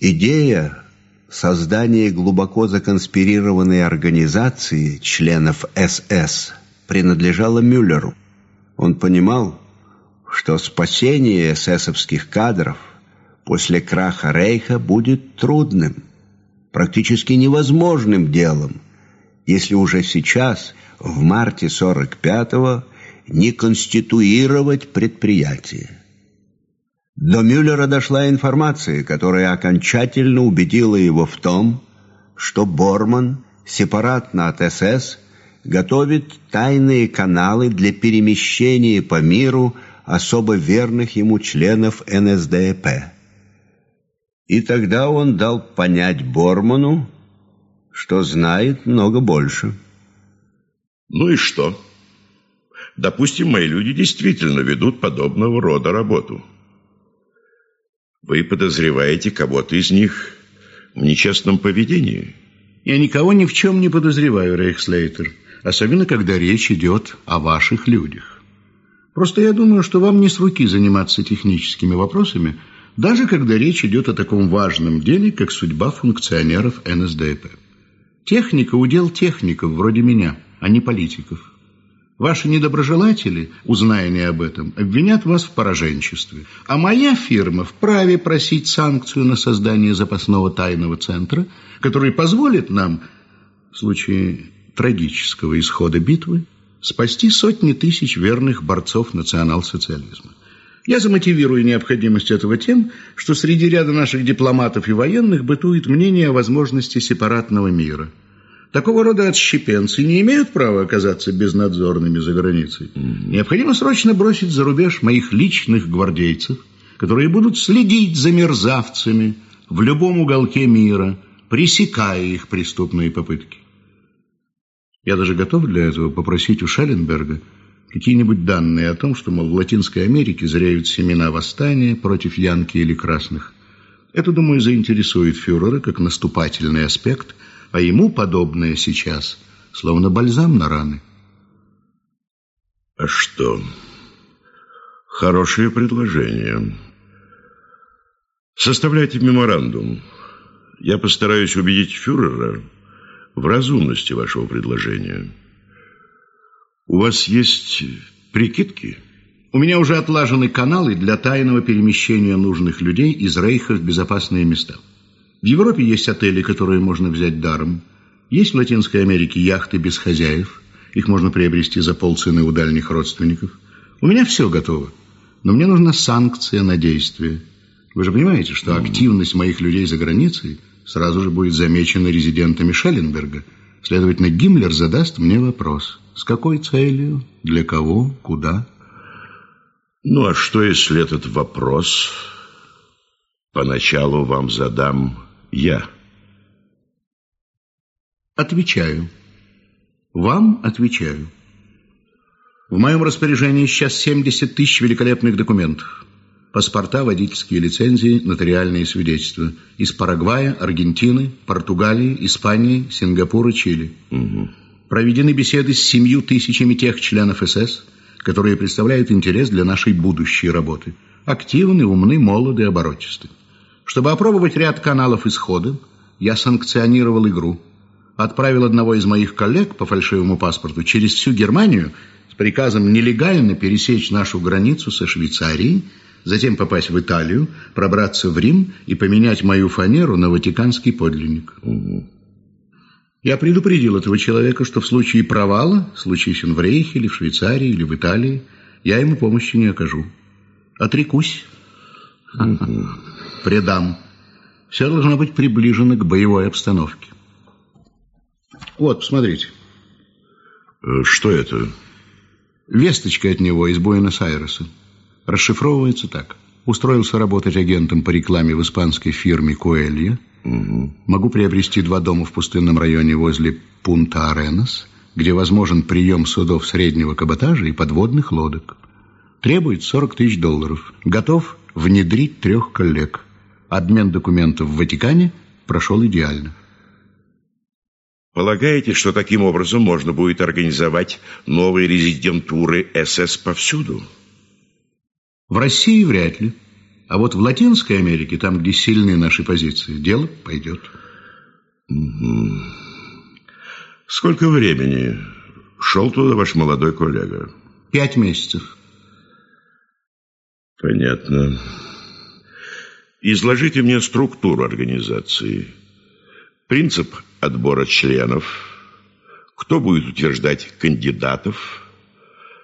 Идея создания глубоко законспирированной организации членов СС принадлежала Мюллеру. Он понимал, что спасение эсэсовских кадров после краха Рейха будет трудным, практически невозможным делом, если уже сейчас, в марте 45-го, не конституировать предприятие. До Мюллера дошла информация, которая окончательно убедила его в том, что Борман сепаратно от СС готовит тайные каналы для перемещения по миру особо верных ему членов НСДП. И тогда он дал понять Борману, что знает много больше. Ну и что? Допустим, мои люди действительно ведут подобного рода работу. Вы подозреваете кого-то из них в нечестном поведении? Я никого ни в чем не подозреваю, Рейхслейтер. Особенно, когда речь идет о ваших людях. Просто я думаю, что вам не с руки заниматься техническими вопросами, даже когда речь идет о таком важном деле, как судьба функционеров НСДП. Техника – удел техников, вроде меня, а не политиков. Ваши недоброжелатели, узная об этом, обвинят вас в пораженчестве. А моя фирма вправе просить санкцию на создание запасного тайного центра, который позволит нам, в случае трагического исхода битвы, спасти сотни тысяч верных борцов национал-социализма. Я замотивирую необходимость этого тем, что среди ряда наших дипломатов и военных бытует мнение о возможности сепаратного мира – Такого рода отщепенцы не имеют права оказаться безнадзорными за границей. Необходимо срочно бросить за рубеж моих личных гвардейцев, которые будут следить за мерзавцами в любом уголке мира, пресекая их преступные попытки. Я даже готов для этого попросить у Шелленберга какие-нибудь данные о том, что, мол, в Латинской Америке зреют семена восстания против янки или красных. Это, думаю, заинтересует фюрера как наступательный аспект – а ему подобное сейчас словно бальзам на раны. А что? Хорошее предложение. Составляйте меморандум. Я постараюсь убедить фюрера в разумности вашего предложения. У вас есть прикидки? У меня уже отлажены каналы для тайного перемещения нужных людей из Рейха в безопасные места. В Европе есть отели, которые можно взять даром. Есть в Латинской Америке яхты без хозяев. Их можно приобрести за полцены у дальних родственников. У меня все готово. Но мне нужна санкция на действие. Вы же понимаете, что активность моих людей за границей сразу же будет замечена резидентами Шелленберга. Следовательно, Гиммлер задаст мне вопрос. С какой целью? Для кого? Куда? Ну, а что, если этот вопрос поначалу вам задам я. Отвечаю. Вам отвечаю. В моем распоряжении сейчас 70 тысяч великолепных документов. Паспорта, водительские лицензии, нотариальные свидетельства. Из Парагвая, Аргентины, Португалии, Испании, Сингапура, Чили. Угу. Проведены беседы с семью тысячами тех членов СС, которые представляют интерес для нашей будущей работы. Активны, умны, молоды, оборотисты. Чтобы опробовать ряд каналов исхода, я санкционировал игру. Отправил одного из моих коллег по фальшивому паспорту через всю Германию с приказом нелегально пересечь нашу границу со Швейцарией, затем попасть в Италию, пробраться в Рим и поменять мою фанеру на ватиканский подлинник. Угу. Я предупредил этого человека, что в случае провала, случись он в Рейхе или в Швейцарии или в Италии, я ему помощи не окажу. Отрекусь. Угу предам. Все должно быть приближено к боевой обстановке. Вот, посмотрите. Э, что это? Весточка от него из Буэнос-Айреса. Расшифровывается так. Устроился работать агентом по рекламе в испанской фирме Куэлья. Угу. Могу приобрести два дома в пустынном районе возле Пунта-Аренас, где возможен прием судов среднего каботажа и подводных лодок. Требует 40 тысяч долларов. Готов внедрить трех коллег. Обмен документов в Ватикане прошел идеально. Полагаете, что таким образом можно будет организовать новые резидентуры СС повсюду? В России вряд ли. А вот в Латинской Америке, там, где сильны наши позиции, дело пойдет. Угу. Сколько времени шел туда ваш молодой коллега? Пять месяцев. Понятно. Изложите мне структуру организации. Принцип отбора членов. Кто будет утверждать кандидатов?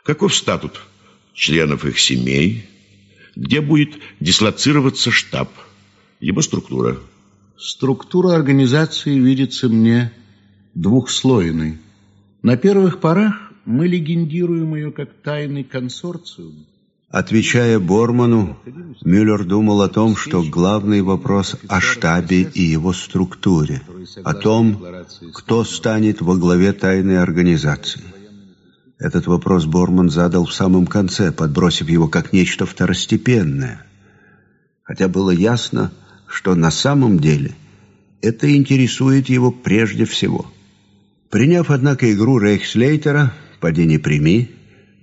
Каков статут членов их семей? Где будет дислоцироваться штаб? Его структура. Структура организации видится мне двухслойной. На первых порах мы легендируем ее как тайный консорциум. Отвечая Борману, Мюллер думал о том, что главный вопрос о штабе и его структуре, о том, кто станет во главе тайной организации. Этот вопрос Борман задал в самом конце, подбросив его как нечто второстепенное. Хотя было ясно, что на самом деле это интересует его прежде всего. Приняв, однако, игру Рейхслейтера «Поди не прими»,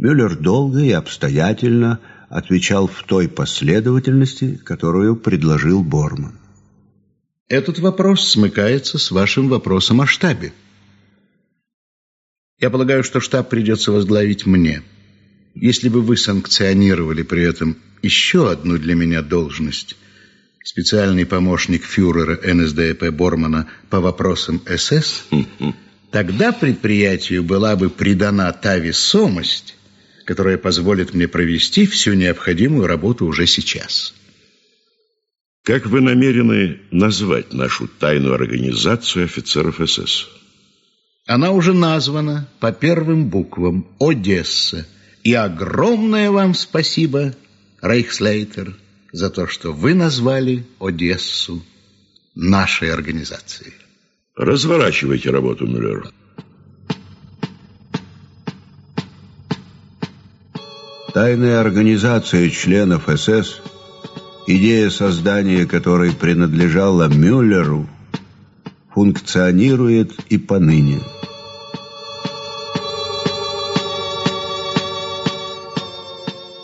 Мюллер долго и обстоятельно отвечал в той последовательности, которую предложил Борман. Этот вопрос смыкается с вашим вопросом о штабе. Я полагаю, что штаб придется возглавить мне. Если бы вы санкционировали при этом еще одну для меня должность, специальный помощник фюрера НСДАП Бормана по вопросам СС, тогда предприятию была бы придана та весомость, которая позволит мне провести всю необходимую работу уже сейчас. Как вы намерены назвать нашу тайную организацию офицеров СС? Она уже названа по первым буквам «Одесса». И огромное вам спасибо, Рейхслейтер, за то, что вы назвали Одессу нашей организацией. Разворачивайте работу, Мюллер. Тайная организация членов СС, идея создания которой принадлежала Мюллеру, функционирует и поныне.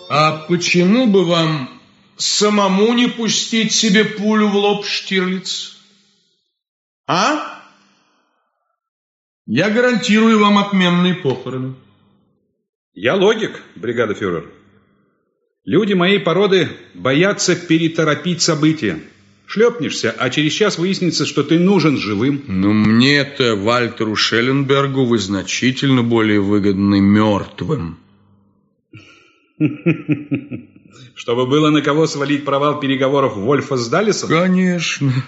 А почему бы вам самому не пустить себе пулю в лоб, Штирлиц? А? Я гарантирую вам отменные похороны. Я логик, бригада фюрер. Люди моей породы боятся переторопить события. Шлепнешься, а через час выяснится, что ты нужен живым. Но мне-то, Вальтеру Шелленбергу, вы значительно более выгодны мертвым. Чтобы было на кого свалить провал переговоров Вольфа с Далисом? Конечно.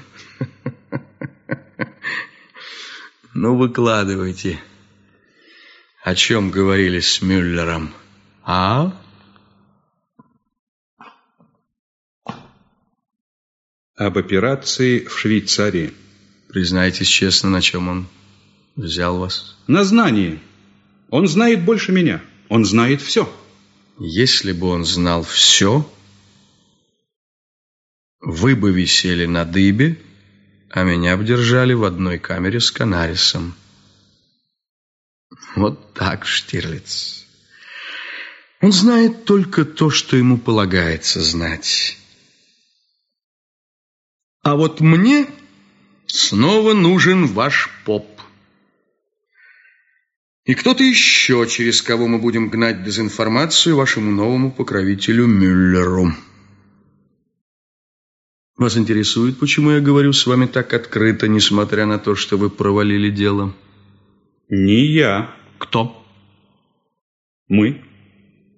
Ну, выкладывайте. О чем говорили с Мюллером? А? Об операции в Швейцарии. Признайтесь честно, на чем он взял вас? На знании. Он знает больше меня. Он знает все. Если бы он знал все, вы бы висели на дыбе, а меня бы держали в одной камере с Канарисом. Вот так, Штирлиц. Он знает только то, что ему полагается знать. А вот мне снова нужен ваш поп. И кто-то еще, через кого мы будем гнать дезинформацию вашему новому покровителю Мюллеру. Вас интересует, почему я говорю с вами так открыто, несмотря на то, что вы провалили дело? Не я. Кто? Мы.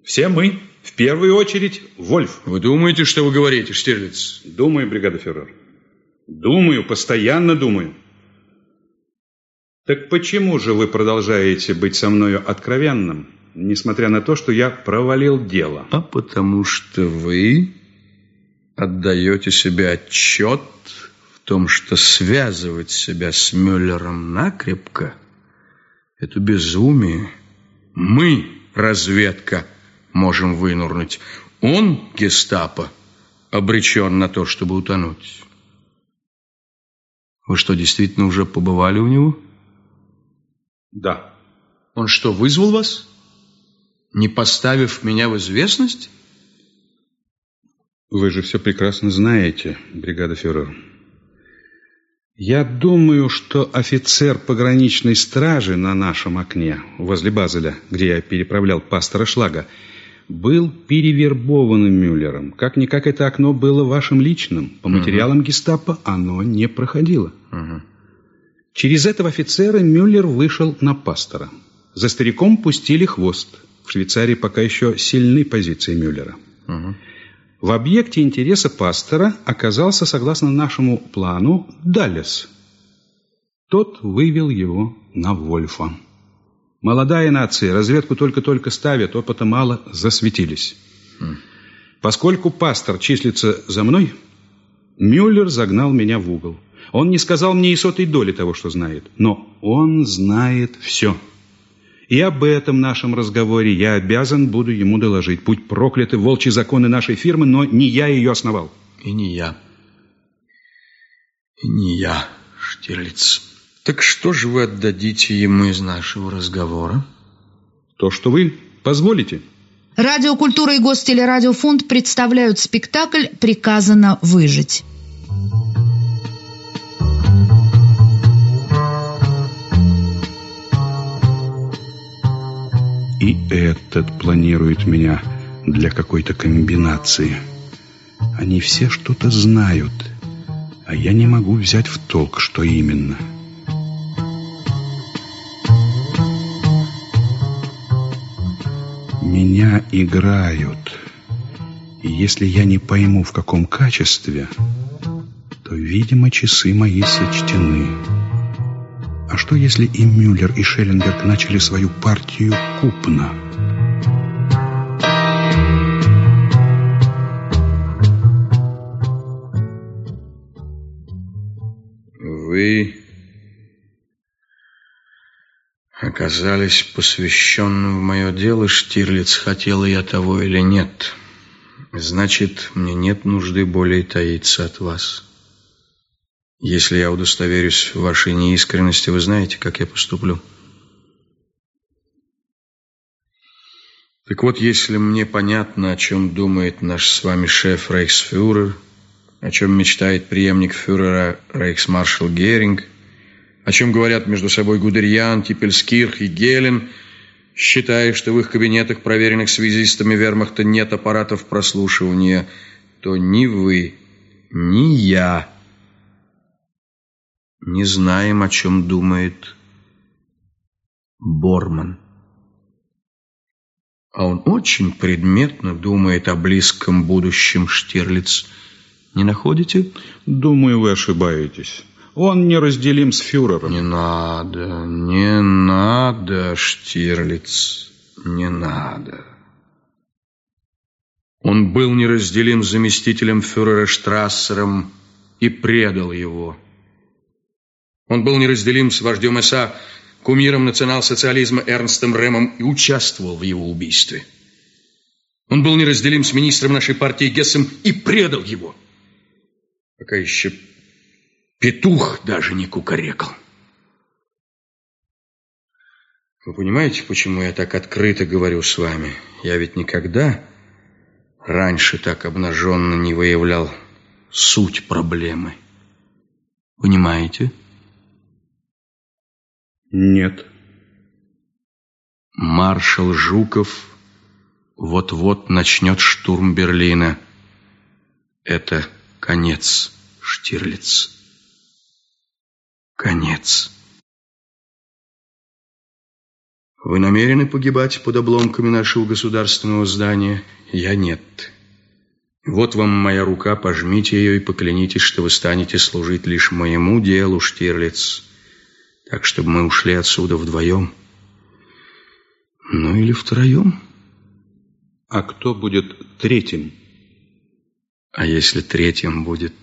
Все мы. В первую очередь, Вольф. Вы думаете, что вы говорите, Штирлиц? Думаю, бригада фюрер. Думаю, постоянно думаю. Так почему же вы продолжаете быть со мною откровенным, несмотря на то, что я провалил дело? А потому что вы отдаете себе отчет в том, что связывать себя с Мюллером накрепко – это безумие. Мы, разведка, можем вынурнуть. Он, гестапо, обречен на то, чтобы утонуть. Вы что, действительно уже побывали у него? Да. Он что, вызвал вас? Не поставив меня в известность? Вы же все прекрасно знаете, бригада фюрер. Я думаю, что офицер пограничной стражи на нашем окне, возле Базеля, где я переправлял пастора Шлага, был перевербованным Мюллером. Как-никак это окно было вашим личным. По материалам угу. гестапо оно не проходило. Угу. Через этого офицера Мюллер вышел на пастора. За стариком пустили хвост. В Швейцарии пока еще сильны позиции Мюллера. Угу. В объекте интереса пастора оказался, согласно нашему плану, Даллес. Тот вывел его на Вольфа. Молодая нация, разведку только-только ставят, опыта мало, засветились. Поскольку пастор числится за мной, Мюллер загнал меня в угол. Он не сказал мне и сотой доли того, что знает, но он знает все. И об этом нашем разговоре я обязан буду ему доложить. Будь прокляты волчьи законы нашей фирмы, но не я ее основал. И не я. И не я, Штирлиц. Так что же вы отдадите ему из нашего разговора? То, что вы позволите. Радиокультура и Гостелерадиофонд представляют спектакль «Приказано выжить». Этот планирует меня для какой-то комбинации. Они все что-то знают, а я не могу взять в толк, что именно – Меня играют. И если я не пойму, в каком качестве, то, видимо, часы мои сочтены. А что, если и Мюллер, и Шелленберг начали свою партию купно? Вы оказались посвященным в мое дело, Штирлиц, хотел я того или нет. Значит, мне нет нужды более таиться от вас. Если я удостоверюсь в вашей неискренности, вы знаете, как я поступлю. Так вот, если мне понятно, о чем думает наш с вами шеф Рейхсфюрер, о чем мечтает преемник фюрера Рейхсмаршал Геринг, о чем говорят между собой Гудериан, Типельскирх и Гелен, считая, что в их кабинетах, проверенных связистами вермахта, нет аппаратов прослушивания, то ни вы, ни я не знаем, о чем думает Борман. А он очень предметно думает о близком будущем Штирлиц. Не находите? Думаю, вы ошибаетесь. Он неразделим с фюрером. Не надо, не надо, Штирлиц, не надо. Он был неразделим с заместителем фюрера Штрассером и предал его. Он был неразделим с вождем СА, кумиром национал-социализма Эрнстом Рэмом и участвовал в его убийстве. Он был неразделим с министром нашей партии Гессом и предал его. Пока еще Петух даже не кукарекал. Вы понимаете, почему я так открыто говорю с вами? Я ведь никогда раньше так обнаженно не выявлял суть проблемы. Понимаете? Нет. Маршал Жуков вот-вот начнет штурм Берлина. Это конец, Штирлиц конец. Вы намерены погибать под обломками нашего государственного здания? Я нет. Вот вам моя рука, пожмите ее и поклянитесь, что вы станете служить лишь моему делу, Штирлиц. Так, чтобы мы ушли отсюда вдвоем. Ну или втроем. А кто будет третьим? А если третьим будет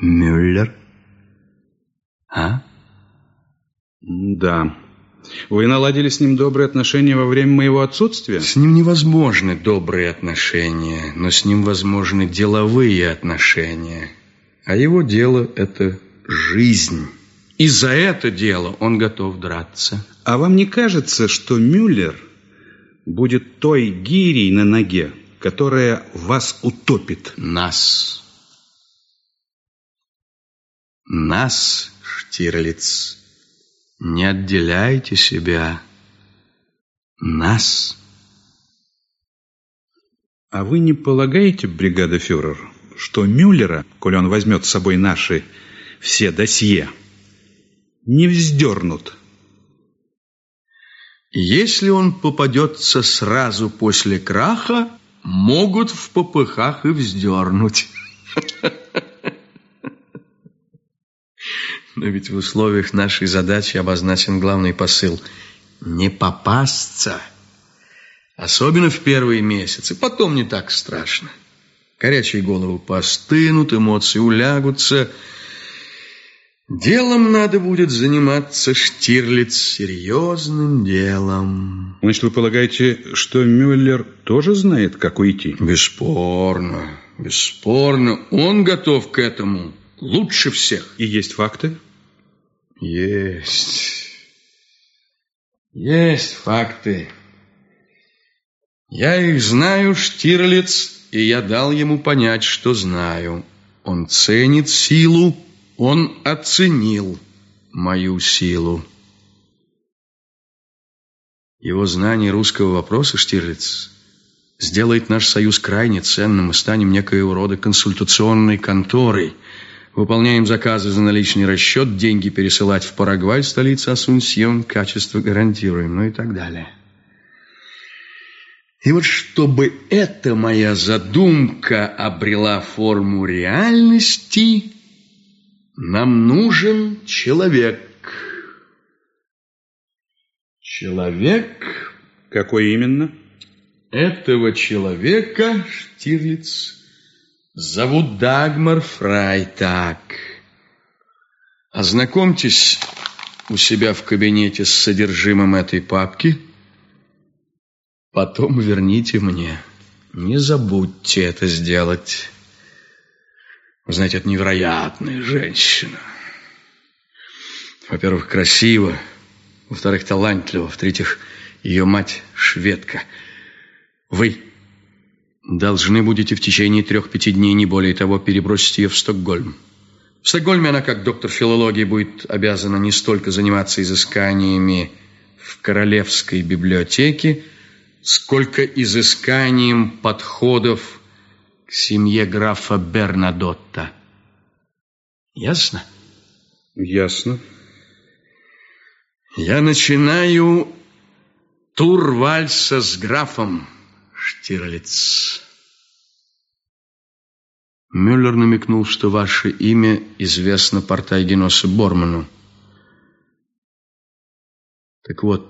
Мюллер? А? Да. Вы наладили с ним добрые отношения во время моего отсутствия? С ним невозможны добрые отношения, но с ним возможны деловые отношения. А его дело – это жизнь. И за это дело он готов драться. А вам не кажется, что Мюллер будет той гирей на ноге, которая вас утопит. Нас. Нас, Штирлиц. Не отделяйте себя. Нас. А вы не полагаете, бригада фюрер, что Мюллера, коли он возьмет с собой наши все досье, не вздернут? Если он попадется сразу после краха, могут в попыхах и вздернуть. Но ведь в условиях нашей задачи обозначен главный посыл – не попасться – Особенно в первые месяцы. Потом не так страшно. Горячие головы постынут, эмоции улягутся. Делом надо будет заниматься, Штирлиц, серьезным делом. Значит, вы полагаете, что Мюллер тоже знает, как уйти? Бесспорно, бесспорно. Он готов к этому лучше всех. И есть факты? Есть. Есть факты. Я их знаю, Штирлиц, и я дал ему понять, что знаю. Он ценит силу, он оценил мою силу. Его знание русского вопроса, Штирлиц, сделает наш союз крайне ценным. Мы станем некоего рода консультационной конторой. Выполняем заказы за наличный расчет, деньги пересылать в Парагвай, столицу Асунсьон, качество гарантируем, ну и так далее. И вот чтобы эта моя задумка обрела форму реальности, нам нужен человек. Человек... Какой именно? Этого человека, Штирлиц, зовут Дагмар Фрайтак. Ознакомьтесь у себя в кабинете с содержимым этой папки – Потом верните мне. Не забудьте это сделать. Вы знаете, это невероятная женщина. Во-первых, красиво. Во-вторых, талантлива. В-третьих, ее мать шведка. Вы должны будете в течение трех-пяти дней, не более того, перебросить ее в Стокгольм. В Стокгольме она, как доктор филологии, будет обязана не столько заниматься изысканиями в Королевской библиотеке, сколько изысканием подходов к семье графа Бернадотта. Ясно? Ясно. Я начинаю тур вальса с графом, Штирлиц. Мюллер намекнул, что ваше имя известно Портайгеносу Борману. Так вот,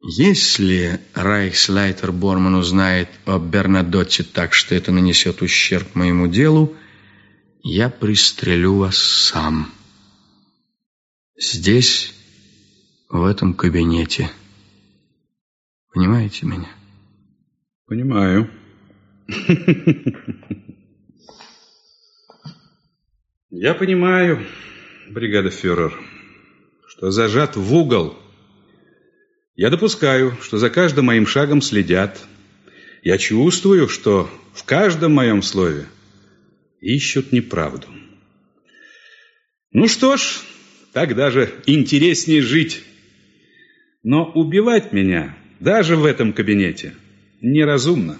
если Райхслайтер Борман узнает о Бернадотте так, что это нанесет ущерб моему делу, я пристрелю вас сам. Здесь, в этом кабинете. Понимаете меня? Понимаю. Я понимаю, бригада фюрер, что зажат в угол – я допускаю, что за каждым моим шагом следят. Я чувствую, что в каждом моем слове ищут неправду. Ну что ж, так даже интереснее жить. Но убивать меня даже в этом кабинете неразумно.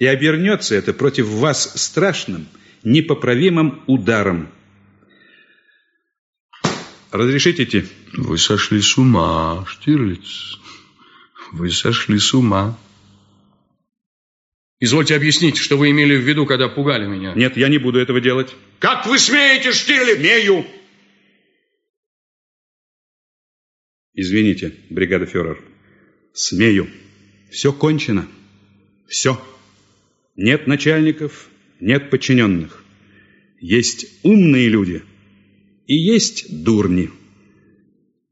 И обернется это против вас страшным, непоправимым ударом. Разрешите идти? Вы сошли с ума, Штирлиц. Вы сошли с ума. Извольте объяснить, что вы имели в виду, когда пугали меня. Нет, я не буду этого делать. Как вы смеете, Штирлиц? Смею. Извините, бригада фюрер. Смею. Все кончено. Все. Нет начальников, нет подчиненных. Есть умные люди и есть дурни.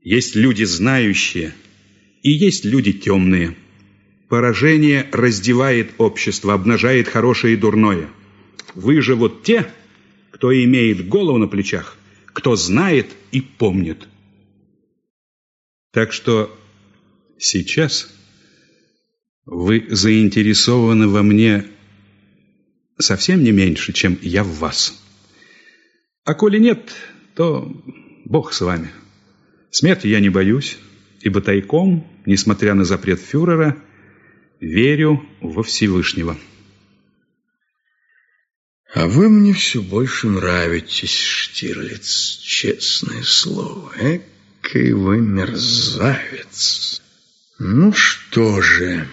Есть люди знающие – и есть люди темные. Поражение раздевает общество, обнажает хорошее и дурное. Вы же вот те, кто имеет голову на плечах, кто знает и помнит. Так что сейчас Вы заинтересованы во мне совсем не меньше, чем я в вас. А коли нет, то Бог с вами. Смерти я не боюсь, ибо тайком, несмотря на запрет фюрера, верю во Всевышнего. А вы мне все больше нравитесь, Штирлиц, честное слово. Экий вы мерзавец. Ну что же,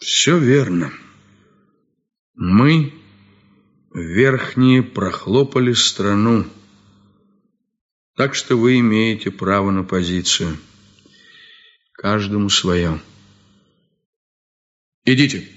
все верно. Мы, верхние, прохлопали страну. Так что вы имеете право на позицию. Каждому свое. Идите.